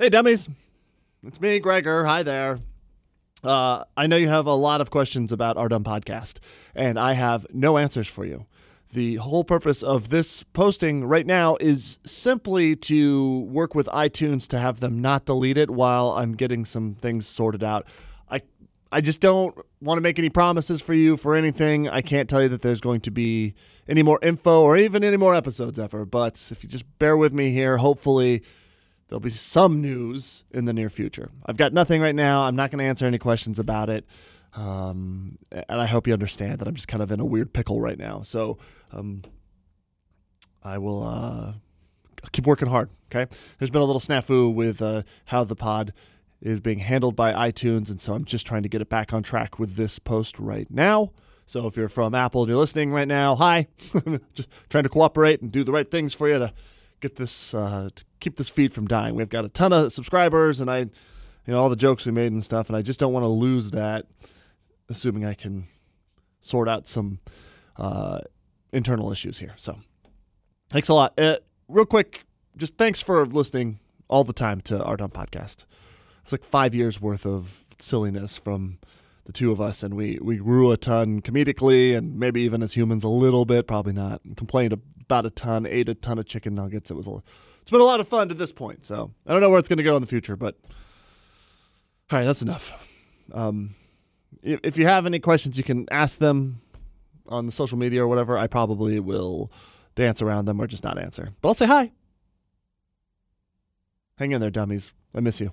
Hey, dummies. It's me, Gregor. Hi there. Uh, I know you have a lot of questions about our dumb podcast, and I have no answers for you. The whole purpose of this posting right now is simply to work with iTunes to have them not delete it while I'm getting some things sorted out. I I just don't want to make any promises for you for anything. I can't tell you that there's going to be any more info or even any more episodes ever, but if you just bear with me here, hopefully there'll be some news in the near future. I've got nothing right now. I'm not going to answer any questions about it. Um, and I hope you understand that I'm just kind of in a weird pickle right now. So um, I will uh, keep working hard. Okay. There's been a little snafu with uh, how the pod is being handled by iTunes. And so I'm just trying to get it back on track with this post right now. So if you're from Apple and you're listening right now, hi. just trying to cooperate and do the right things for you to get this, uh, to keep this feed from dying. We've got a ton of subscribers and I, you know, all the jokes we made and stuff. And I just don't want to lose that assuming I can sort out some uh, internal issues here. So, thanks a lot. Uh, real quick, just thanks for listening all the time to our dumb podcast. It's like five years worth of silliness from the two of us, and we we grew a ton comedically, and maybe even as humans a little bit. Probably not. Complained about a ton, ate a ton of chicken nuggets. It was a, it's been a lot of fun to this point. So I don't know where it's going to go in the future, but all right, that's enough. Um, if you have any questions, you can ask them on the social media or whatever. I probably will dance around them or just not answer. But I'll say hi. Hang in there, dummies. I miss you.